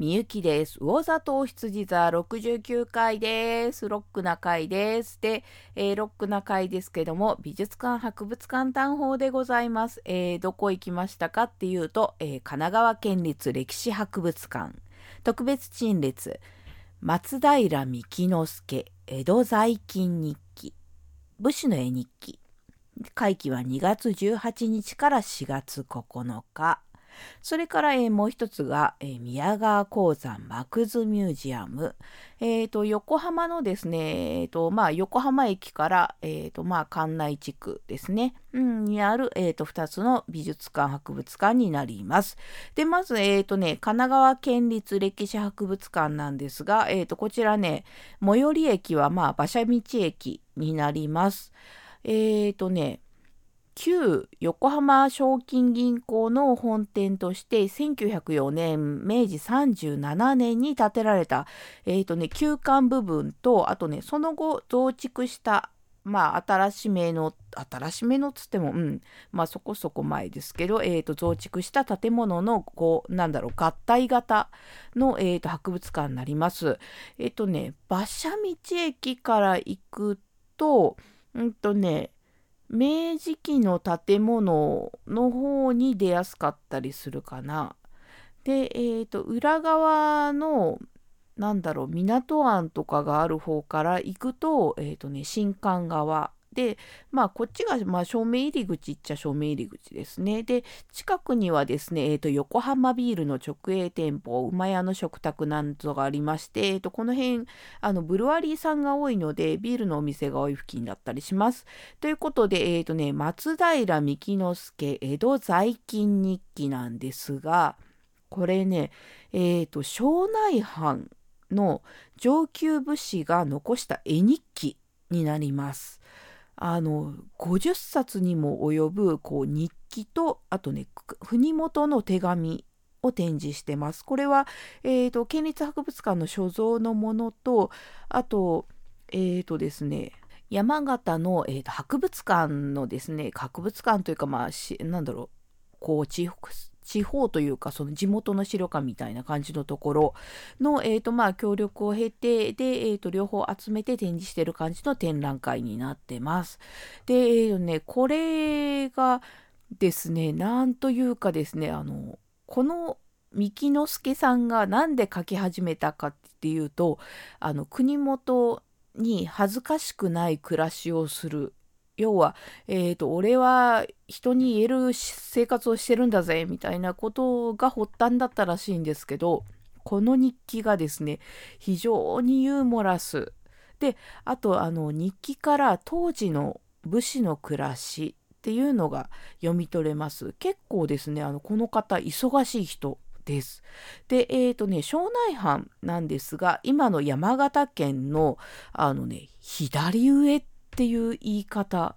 みゆきです。魚座糖羊座69回です。ロックな回です。で、えー、ロックな回ですけども、美術館博物館単法でございます。えー、どこ行きましたかっていうと、えー、神奈川県立歴史博物館、特別陳列、松平幹之助、江戸在勤日記、武士の絵日記。会期は2月18日から4月9日。それから、えー、もう一つが、えー、宮川鉱山幕津ミュージアム。えーと、横浜のですね、えーとまあ、横浜駅から、えーとまあ、関内地区ですね、うん、にある、えーと、2つの美術館博物館になります。でまず、えーとね、神奈川県立歴史博物館なんですが、えーと、こちらね最寄り駅は、まあ、馬車道駅になります。えーとね旧横浜賞金銀行の本店として1904年明治37年に建てられた、えーとね、旧館部分とあとねその後増築したまあ新しめの新しめのつってもうんまあそこそこ前ですけど、えーと、増築した建物のこうなんだろう合体型の、えーと、博物館になります。えっ、ー、とね馬車道駅から行くとうんとね明治期の建物の方に出やすかったりするかな。で、えーと、裏側のなんだろう港湾とかがある方から行くと,、えーとね、新館側で、まあ、こっちが、まあ、正面入り口っちゃ正面入り口ですね。で、近くにはですね、えー、と、横浜ビールの直営店舗、馬屋の食卓なんぞがありまして、えー、と、この辺、あの、ブルワリーさんが多いので、ビールのお店が多い付近だったりします。ということで、えっ、ー、とね、松平幹之助江戸在勤日記なんですが、これね、えっ、と、庄内藩の上級武士が残した絵日記になります。あの50冊にも及ぶこう日記とあとね国元の手紙を展示してます。これは、えーと、県立博物館の所蔵のものとあとえっ、ー、とですね山形の、えーと博物館のですね博物館というかまあしなんだろうこう地地方というかその地元の資料館みたいな感じのところの、えーとまあ、協力を経てで、えーと、両方集めて展示してる感じの展覧会になってます。で、えーとね、これがですねなんというかですねあのこの三木之助さんが何で書き始めたかっていうとあの国元に恥ずかしくない暮らしをする要は、えーと、俺は人に言える生活をしてるんだぜみたいなことが発端だったらしいんですけどこの日記がですね非常にユーモラスであとあの日記から当時の武士の暮らしっていうのが読み取れます結構ですねあのこの方忙しい人です。で、えっ、ー、とね、庄内藩なんですが、今の山形県の、あのね、左上っっていう言い方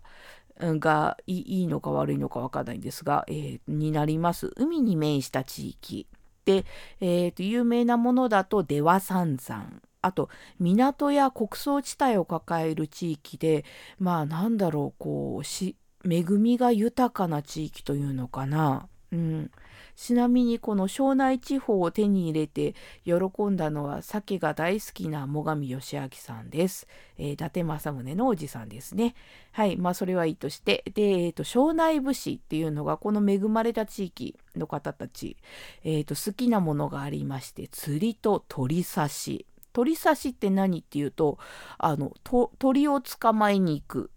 がいいのか悪いのか分かんないんですが、えー、になります。海に面した地域。で、えーと、有名なものだと出羽三山。あと港や穀倉地帯を抱える地域でまあなんだろうこうし恵みが豊かな地域というのかな。うん、ちなみにこの庄内地方を手に入れて喜んだのは鮭が大好きな最上義明さんです。えー、伊達政宗のおじさんですね。はい、まあそれはいいとして。で、えーと、庄内武士っていうのがこの恵まれた地域の方たち、えーと、好きなものがありまして釣りと鳥刺し。鳥刺しって何っていうとあの鳥を捕まえに行く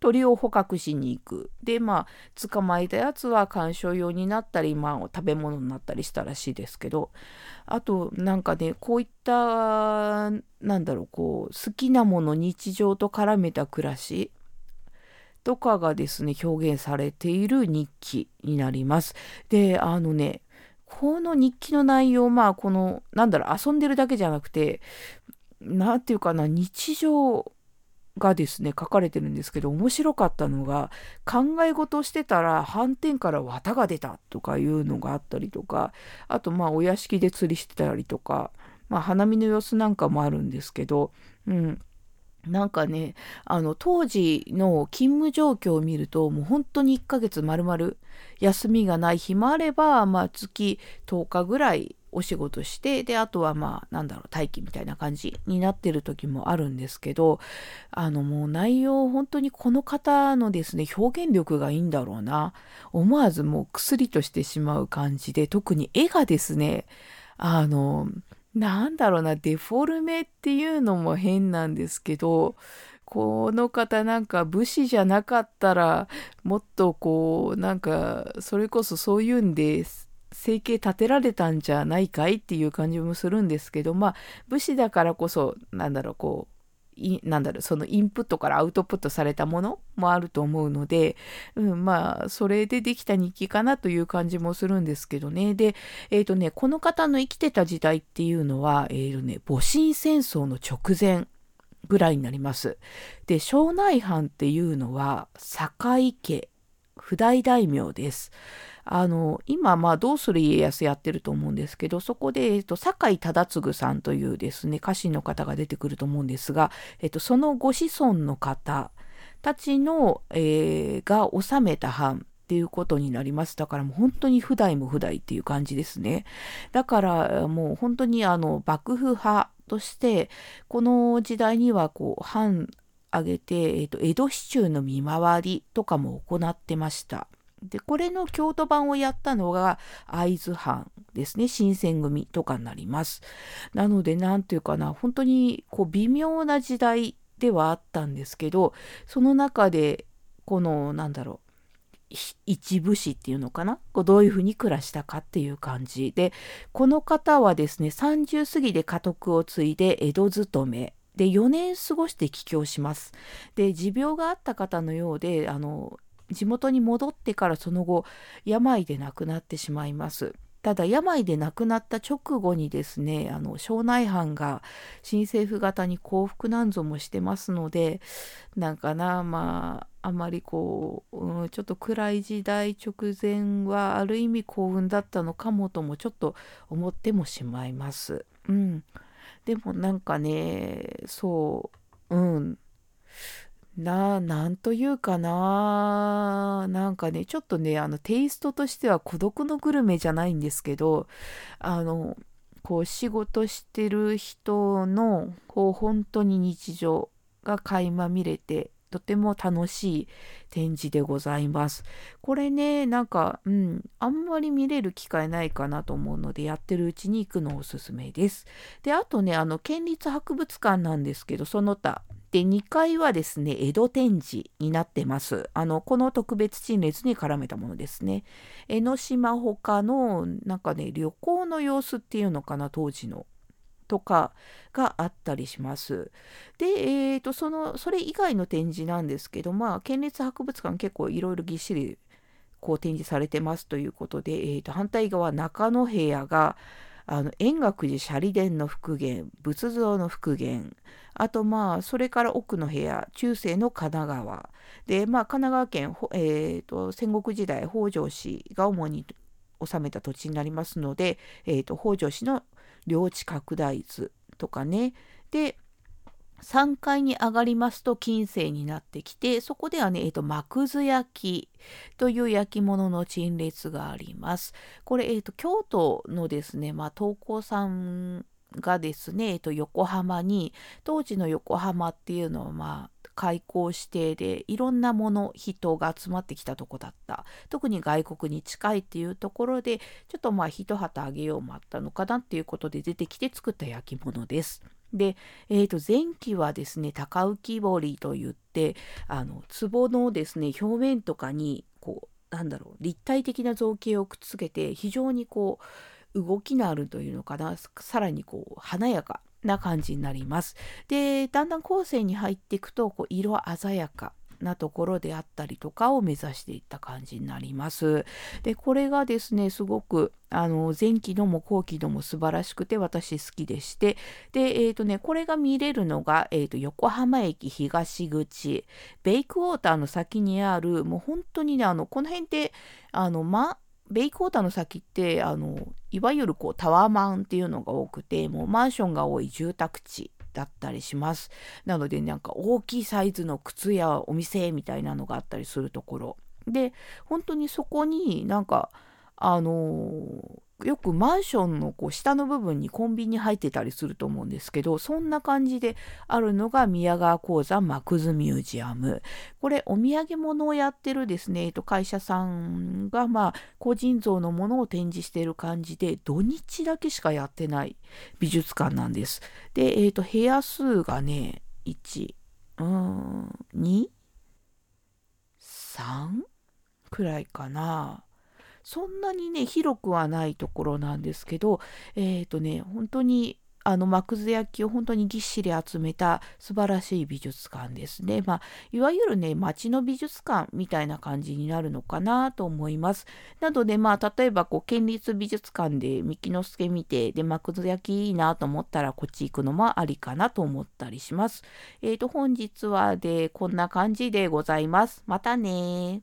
鳥を捕獲しに行く。で、まあ、捕まえたやつは観賞用になったり、まあ、食べ物になったりしたらしいですけど、あと、なんかね、こういった、なんだろう、こう、好きなもの、日常と絡めた暮らしとかがですね、表現されている日記になります。で、あのね、この日記の内容、まあ、この、なんだろう、遊んでるだけじゃなくて、なんていうかな、日常がですね書かれてるんですけど面白かったのが考え事をしてたら斑点から綿が出たとかいうのがあったりとかあとまあお屋敷で釣りしてたりとか、まあ、花見の様子なんかもあるんですけど、うん、なんかね、あの、当時の勤務状況を見ると、もう本当に1ヶ月丸々休みがない日もあれば、まあ月10日ぐらいお仕事して、で、あとはまあ、なんだろう、待機みたいな感じになってる時もあるんですけど、あの、もう内容、本当にこの方のですね、表現力がいいんだろうな。思わずもう薬としてしまう感じで、特に絵がですね、あの、なんだろうな、デフォルメっていうのも変なんですけど、この方なんか武士じゃなかったら、もっとこう、なんか、それこそそういうんで、生計立てられたんじゃないかいっていう感じもするんですけど、まあ、武士だからこそ、なんだろう、こう、いなんだろう、そのインプットからアウトプットされたものもあると思うので、うん、まあ、それでできた日記かなという感じもするんですけどね。で、えっ、ー、とね、この方の生きてた時代っていうのは、えっ、ー、とね、戊辰戦争の直前ぐらいになります。で、庄内藩っていうのは、堺家、不大大名です。あの、今、まあ、どうする家康やってると思うんですけど、そこで、えっと、酒井忠次さんというですね、家臣の方が出てくると思うんですが、えっと、そのご子孫の方たちの、えー、が治めた藩っていうことになります。だからもう本当に不代も不代っていう感じですね。だからもう本当にあの幕府派として、この時代にはこう藩挙げて、えーと、江戸市中の見回りとかも行ってました。で、これの京都版をやったのが会津藩ですね。新選組とかになります。なので、なんていうかな、本当にこう微妙な時代ではあったんですけど、その中で、この、なんだろう、一部士っていうのかな？こうどういうふうに暮らしたかっていう感じでこの方はですね30過ぎで家督を継いで江戸勤めで4年過ごして帰郷しますで持病があった方のようであの地元に戻ってからその後病で亡くなってしまいます。ただ病で亡くなった直後にですねあの庄内藩が新政府型に降伏なんぞもしてますのでなんかなまああまりこう、うん、ちょっと暗い時代直前はある意味幸運だったのかもともちょっと思ってもしまいます。うん、でもなんかねそううん。な、なんというかな、なんかね、ちょっとね、あの、テイストとしては孤独のグルメじゃないんですけど、あの、こう、仕事してる人の、こう、本当に日常が垣間見れて、とても楽しい展示でございます。これね、なんか、うん、あんまり見れる機会ないかなと思うので、やってるうちに行くのおすすめです。で、あとね、あの、県立博物館なんですけど、その他、で、2階はですね、江戸展示になってます。あの、この特別陳列に絡めたものですね。江ノ島ほかの、なんかね、旅行の様子っていうのかな、当時の。とかがあったりします。で、えーと、そのそれ以外の展示なんですけど、まあ、県立博物館結構いろいろぎっしりこう展示されてますということで、えーと、反対側中野部屋があの円覚寺舎利殿の復元仏像の復元あとまあそれから奥の部屋中世の神奈川でまあ神奈川県、えーと、戦国時代北条氏が主に治めた土地になりますので、えーと北条氏の領地拡大図とかねで3階に上がりますと金星になってきてそこではね、えーと、幕津焼きという焼き物の陳列があります。これ、えーと、京都のですね、まあ、東光さんがですね、えーと、横浜に当時の横浜っていうのはまあ開港指定でいろんなもの人が集まってきたとこだった特に外国に近いっていうところでちょっとまあ一旗あげようもあったのかなっていうことで出てきて作った焼き物です。で、えー、と前期はですね高浮彫りといってあの壺のですね表面とかにこうなんだろう立体的な造形をくっつけて非常にこう動きのあるというのかなさらにこう華やかな感じになります。で、だんだん後世に入っていくと、こう色鮮やかなところであったりとかを目指していった感じになります。で、これがですね、すごくあの前期のも後期のも素晴らしくて私好きでして、で、えっ、ー、とね、これが見れるのが、えーと、横浜駅東口、ベイクウォーターの先にある、もう本当にね、あのこの辺って、あの、ま、ベイクォーターの先ってあのいわゆるこうタワーマンっていうのが多くてもうマンションが多い住宅地だったりします。なのでなんか大きいサイズの靴やお店みたいなのがあったりするところ。で、本当にそこになんか、あのー、よくマンションのこう下の部分にコンビニ入ってたりすると思うんですけど、そんな感じであるのが宮川鉱山マクズミュージアム。これお土産物をやってるですね、えっと、会社さんがまあ個人像のものを展示している感じで、土日だけしかやってない美術館なんです。で、えっと、部屋数がね、1、うん、2、3くらいかな。そんなにね、広くはないところなんですけど、えっ、ー、とね、本当にあの幕図焼きを本当にぎっしり集めた素晴らしい美術館ですね。まあ、いわゆるね、街の美術館みたいな感じになるのかなと思います。なので、まあ、例えばこう、県立美術館で三木之助見て、で、幕図焼きいいなと思ったら、こっち行くのもありかなと思ったりします。えっ、ー、と、本日はで、こんな感じでございます。またね